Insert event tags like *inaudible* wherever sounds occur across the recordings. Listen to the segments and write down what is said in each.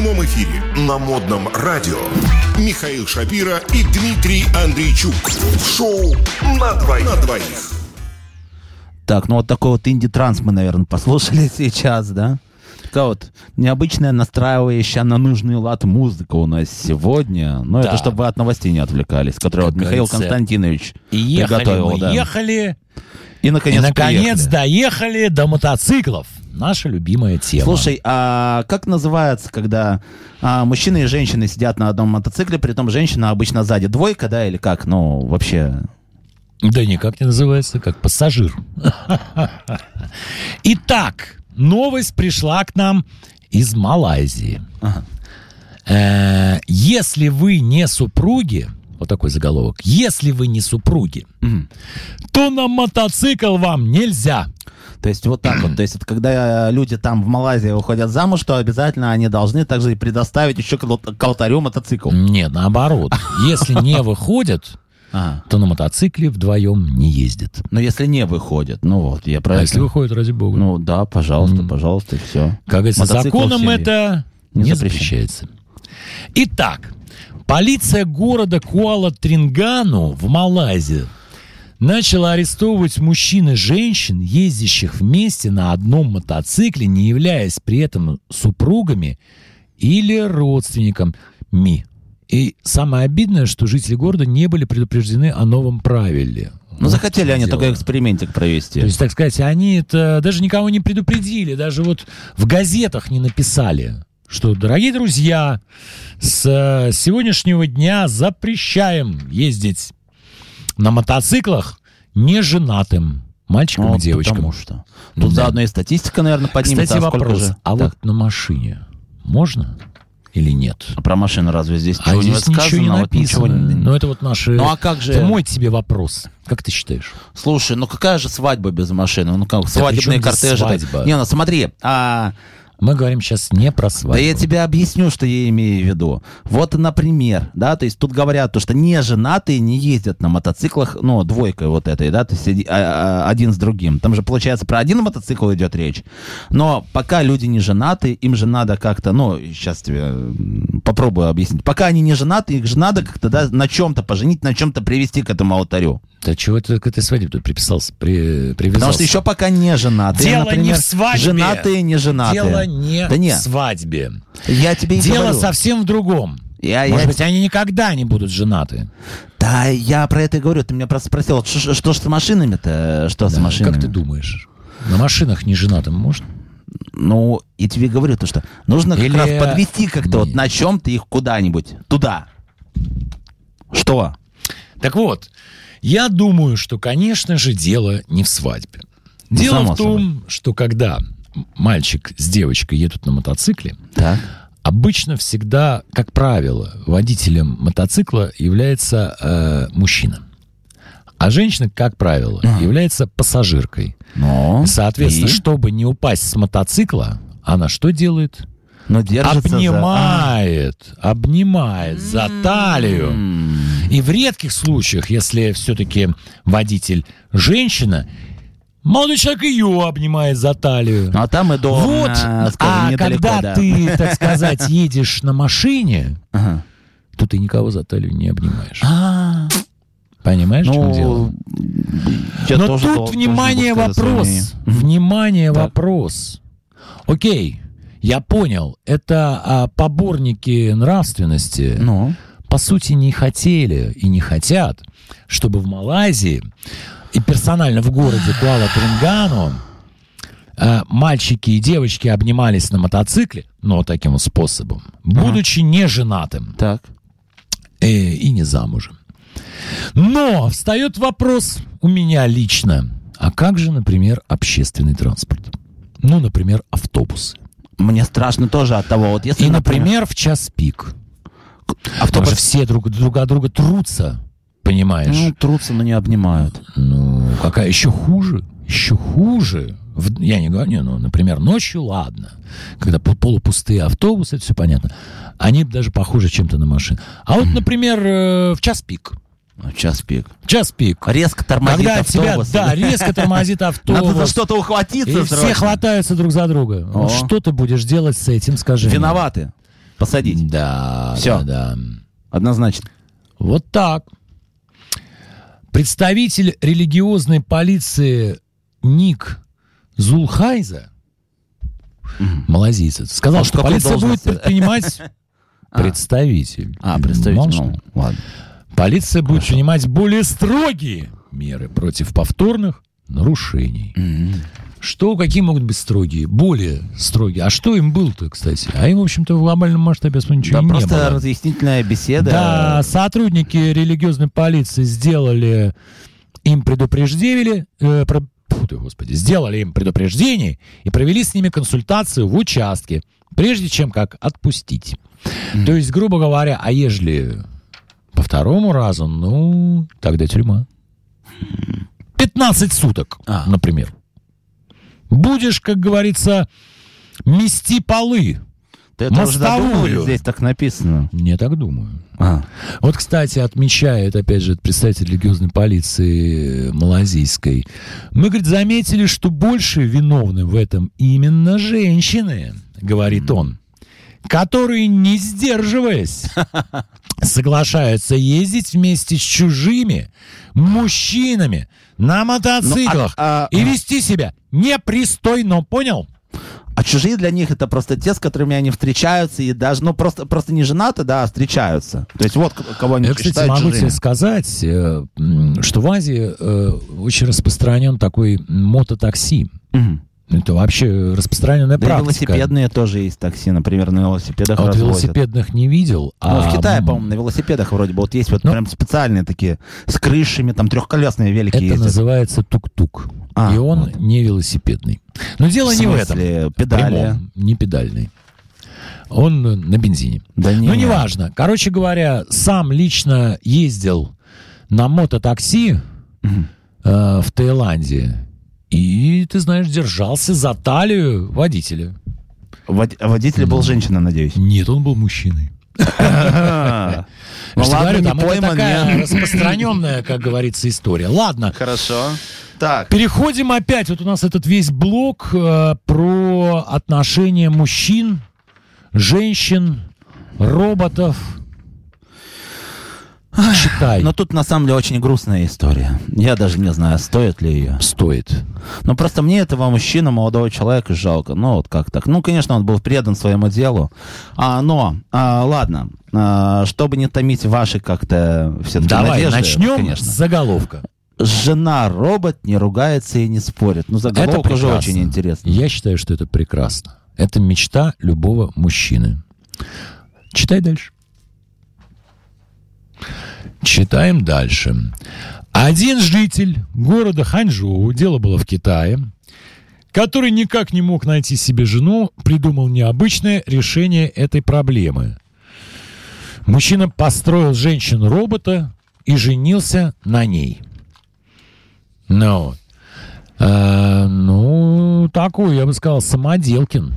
прямом эфире на модном радио Михаил Шапира и Дмитрий Андрейчук. Шоу на двоих. На двоих. Так, ну вот такой вот инди-транс мы, наверное, послушали *laughs* сейчас, да? Такая вот необычная, настраивающая на нужный лад музыка у нас сегодня. Но Да. это чтобы вы от новостей не отвлекались, которые Как вот Михаил говорится, Константинович И ехали приготовил. мы, да. ехали, И, наконец, и наконец приехали. доехали до мотоциклов. Наша любимая тема. Слушай, а как называется, когда а, мужчины и женщины сидят на одном мотоцикле, при том женщина обычно сзади двойка, да, или как? Ну, вообще... Да никак не называется, как пассажир. *laughs* Итак, новость пришла к нам из Малайзии. Ага. Э, Если вы не супруги, вот такой заголовок, если вы не супруги, то на мотоцикл вам нельзя. То есть вот так вот. То есть это когда э, люди там в Малайзии выходят замуж, то обязательно они должны также и предоставить еще к, ал- к алтарю мотоцикл. Нет, наоборот. Если не выходят, Ага. то на мотоцикле вдвоем не ездят. Но если не выходят, ну вот, я А правильно... если выходят, ради бога. Ну да, пожалуйста, пожалуйста, и все. Как говорится, Мотоцикл законом это Не запрещается. Итак, полиция города Куала-Трингану в Малайзии начала арестовывать мужчин и женщин, ездящих вместе на одном мотоцикле, не являясь при этом супругами или родственниками. И самое обидное, что жители города не были предупреждены о новом правиле. Ну, Вот захотели они дело. только экспериментик провести. То есть, так сказать, они это даже никого не предупредили, даже вот в газетах не написали, что, дорогие друзья, с э, сегодняшнего дня запрещаем ездить на мотоциклах неженатым мальчикам Ну, и девочкам. Потому что. Тут Да. заодно и статистика, наверное, поднимется. Кстати, а вопрос, же? а Так. вот на машине можно или нет? А про машину разве здесь А ничего не здесь ничего сказано? не Вот ничего написано. не- Ну, это вот наши... Ну а как же... Это мой тебе вопрос. Как ты считаешь? Слушай, ну какая же свадьба без машины? Ну как, при свадебные здесь кортежи. свадьба? Не, ну смотри, а, Мы говорим сейчас не про свадьбу. да я тебе объясню, что я имею в виду. Вот, например, да, то есть тут говорят, то, что не женатые не ездят на мотоциклах, ну, двойкой вот этой, да, то есть а- а- один с другим. Там же, получается, про один мотоцикл идет речь. Но пока люди не женаты, им же надо как-то, ну, сейчас тебе попробую объяснить. Пока они не женаты, их же надо как-то, да, на чем-то поженить, на чем-то привести к этому алтарю. Да чего ты к этой свадьбе тут приписался, при, привязался? Потому что еще пока не женатые. Дело например, не в свадьбе. Женатые, не женатые. Дело не Да не. в свадьбе. Я тебе и Дело говорю. совсем в другом. Я- Может я- быть, они никогда не будут женаты. Да, я про это и говорю. Ты меня просто спросил, что, что- что ж с машинами-то? Что с Да, машинами? Как ты думаешь? На машинах не женатым можно? Ну, и тебе говорю то, что нужно как Или- раз подвести как-то вот на чем-то их куда-нибудь. Туда. Что? Так вот, я думаю, что, конечно же, дело не в свадьбе. Ну, Дело в том, что когда мальчик с девочкой едут на мотоцикле, Так. обычно всегда, как правило, водителем мотоцикла является э, мужчина. А женщина, как правило, Ага. является пассажиркой. Ну, Соответственно, и? чтобы не упасть с мотоцикла, она что делает? Ну, держится за- обнимает, обнимает за талию. М. И в редких случаях, если все-таки водитель женщина, молодой человек ее обнимает за талию. Ну, а там и до, вот, а, скажем, а недалеко, когда да. ты, так сказать, *laughs* едешь на машине, Ага. то ты никого за талию не обнимаешь. А, Понимаешь, в чем ну, дело? я Но тоже тут дол- внимание, вопрос. Внимание, Так. вопрос. Окей, я понял. Это а, поборники нравственности. Ну, по сути, не хотели и не хотят, чтобы в Малайзии и персонально в городе Куала-Трингану э, мальчики и девочки обнимались на мотоцикле, но таким вот способом, будучи не женатым так. э, и не замужем. Но встает вопрос у меня лично, а как же, например, общественный транспорт? Ну, например, автобусы. Мне страшно тоже от того, вот если, И, например, в час пик. Автобус... все друг, друг от друга трутся, понимаешь? Ну, трутся, но не обнимают. Ну, какая еще хуже? Еще хуже. В- я не говорю, не, ну, например, ночью, ладно. Когда пол- полупустые автобусы, это все понятно. Они даже похожи чем-то на машины. А вот, например, э, в час пик. Час пик. Час пик. Резко тормозит Когда тебя, автобус. да, резко тормозит *laughs* автобус. Надо за что-то ухватиться И все срочно. хватаются друг за друга. О. что ты будешь делать с этим, скажи мне? Виноваты. Посадить. Да, Всё. да, да. Однозначно. Вот так. Представитель религиозной полиции Ник Зулхайза, малазийец, сказал, Он что полиция будет предпринимать... *laughs* Представитель. А, представитель. Ну, ладно. Полиция будет принимать более строгие меры против повторных нарушений. Что, какие могут быть строгие? Более строгие. А что им было-то, кстати? А им, в общем-то, в глобальном масштабе особо ничего Да, не просто было. разъяснительная беседа. Да, сотрудники религиозной полиции сделали им предупреждение, э, про- фу ты, господи, сделали им предупреждение и провели с ними консультацию в участке, прежде чем как отпустить. То есть, грубо говоря, а ежели второму разу, ну, тогда тюрьма. 15 суток, А. например. Будешь, как говорится, мести полы. Ты это уже мостовую. или здесь так написано? Не так думаю. А. Вот, кстати, отмечает, опять же, представитель религиозной полиции малазийской. Мы, говорит, заметили, что больше виновны в этом именно женщины, говорит он, которые, не сдерживаясь, соглашаются ездить вместе с чужими мужчинами на мотоциклах Ну, а- а- и вести себя непристойно, понял? А чужие для них это просто те, с которыми они встречаются и даже, ну, просто, просто не женаты, да, а встречаются. То есть вот кого они Я, кстати, могу чужими. тебе сказать, э, что в Азии э, очень распространен такой мототакси. Мгм. Это вообще распространенная Да практика. велосипедные тоже есть такси, например, на велосипедах А вот развозят. велосипедных не видел. Ну, а в Китае, м, по-моему, на велосипедах вроде бы вот есть вот Ну, прям специальные такие с крышами, там трехколесные велики Это ездят. называется тук-тук. А, и он вот. не велосипедный. Но дело В не в этом. педали? Прямом, не педальный. Он на бензине. Да не. Ну, неважно. Короче говоря, сам лично ездил на мототакси Мгм. э, в Таиланде. И, ты знаешь, держался за талию водителя. Вод- Водитель был женщина, надеюсь. Нет, он был мужчиной. *laughs* Ну ладно, не пойман, такая распространенная, как говорится, история. Ладно, Хорошо. Так. переходим опять. Вот у нас этот весь блок э, про отношения мужчин, женщин, роботов. Читай. Но тут на самом деле очень грустная история. Я даже не знаю, стоит ли ее. Стоит. Но просто мне этого мужчину, молодого человека, жалко. Ну, вот как так. Ну, конечно, он был предан своему делу. А, но, а, ладно, а, чтобы не томить ваши как-то все-таки Давай, надежды, начнем конечно. с заголовка. Жена-робот не ругается и не спорит. Ну, Это заголовок уже прекрасно. очень интересный. Я считаю, что это прекрасно. Это мечта любого мужчины. Читай дальше. Читаем дальше. Один житель города Ханчжоу, дело было в Китае, который никак не мог найти себе жену, придумал необычное решение этой проблемы. Мужчина построил женщину-робота и женился на ней. Ну. Э, ну, такой, я бы сказал, самоделкин.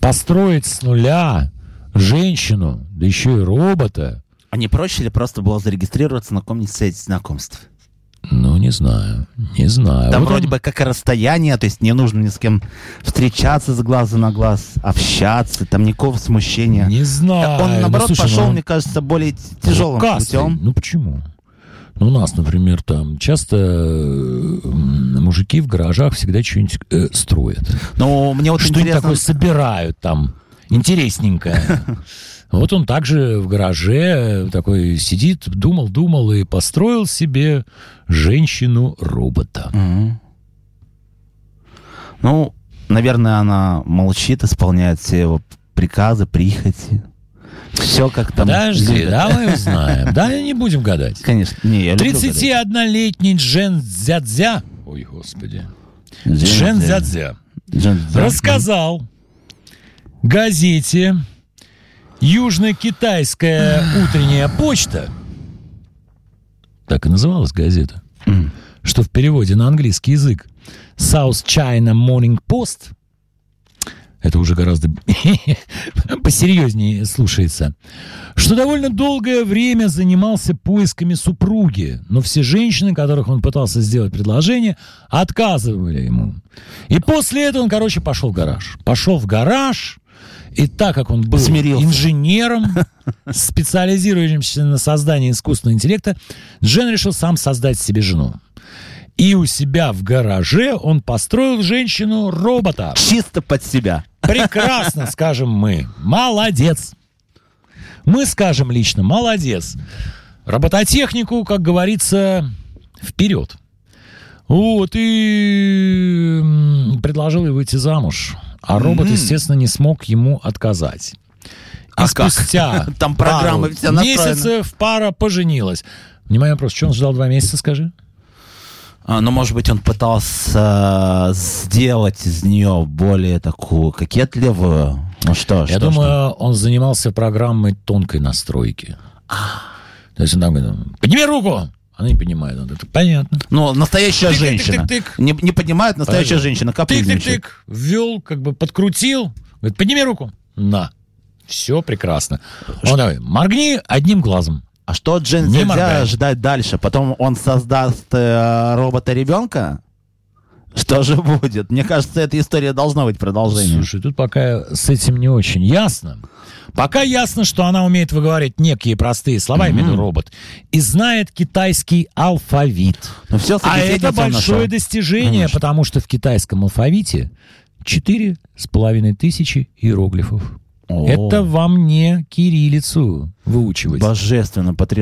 Построить с нуля женщину, да еще и робота, А не проще ли просто было зарегистрироваться на каком-нибудь сайте знакомств? ну, не знаю, не знаю. Там Вот вроде он- бы как расстояние, то есть не нужно ни с кем встречаться с глаза на глаз, общаться, там никакого смущения. Не знаю. Он, ну, наоборот, слушай, пошел, ну, мне кажется, более тяжелым рукастый. путем. Ну, почему? Ну, у нас, например, там часто мужики в гаражах всегда что-нибудь э, строят. Но мне вот Что-нибудь интересно... такое собирают там, интересненькое. *laughs* Вот он также в гараже такой сидит, думал, думал и построил себе женщину-робота. Мгм. Ну, наверное, она молчит, исполняет все его приказы, прихоти. Все как там Подожди, давай узнаем. Да, не будем гадать. Конечно. Не, я люблю гадать. 31-летний Джен Дзядзя, ой, господи, Джен Джен Дзя. Дзядзя рассказал газете «Южно-китайская утренняя почта», так и называлась газета, что в переводе на английский язык South China Morning Post это уже гораздо *laughs* посерьезнее слушается, что довольно долгое время занимался поисками супруги, но все женщины, которых он пытался сделать предложение, отказывали ему. И после этого он, короче, пошел в гараж. Пошел в гараж И так как он был Смирился. инженером, *laughs* специализирующимся на создании искусственного интеллекта, Джен решил сам создать себе жену. И у себя в гараже он построил женщину-робота. Чисто под себя. Прекрасно, *laughs* скажем мы. Молодец. Мы скажем лично, молодец. Робототехнику, как говорится, вперед. Вот, и предложил ей выйти замуж. А робот, естественно, не смог ему отказать. И А как? спустя *laughs* Там программы пару настроены. месяцев пара поженилась. Внимание, вопрос, что он ждал два месяца, скажи? А, ну, может быть, он пытался э, сделать из нее более такую кокетливую. Ну что, Я что, думаю, он занимался программой тонкой настройки. То есть он там говорит, подними руку! Она не понимает. Он говорит, понятно. Ну, настоящая Тык-тык-тык-тык. женщина. Не, не понимает настоящая Подожди. женщина. Тык-тык-тык. Ввел, как бы подкрутил. Говорит, подними руку. На. Все прекрасно. Он давай, моргни одним глазом. А что от Джен Не нельзя ждать дальше? Потом он создаст э, робота-ребенка? Что же будет? Мне кажется, эта история должна быть продолжением. Слушай, тут пока с этим не очень ясно. Пока ясно, что она умеет выговаривать некие простые слова, в виду робот, и знает китайский алфавит. Ну все, А это большое достижение, Конечно. потому что в китайском алфавите четыре с половиной тысячи иероглифов. О. Это вам не кириллицу выучивать. Божественно, потрясающе.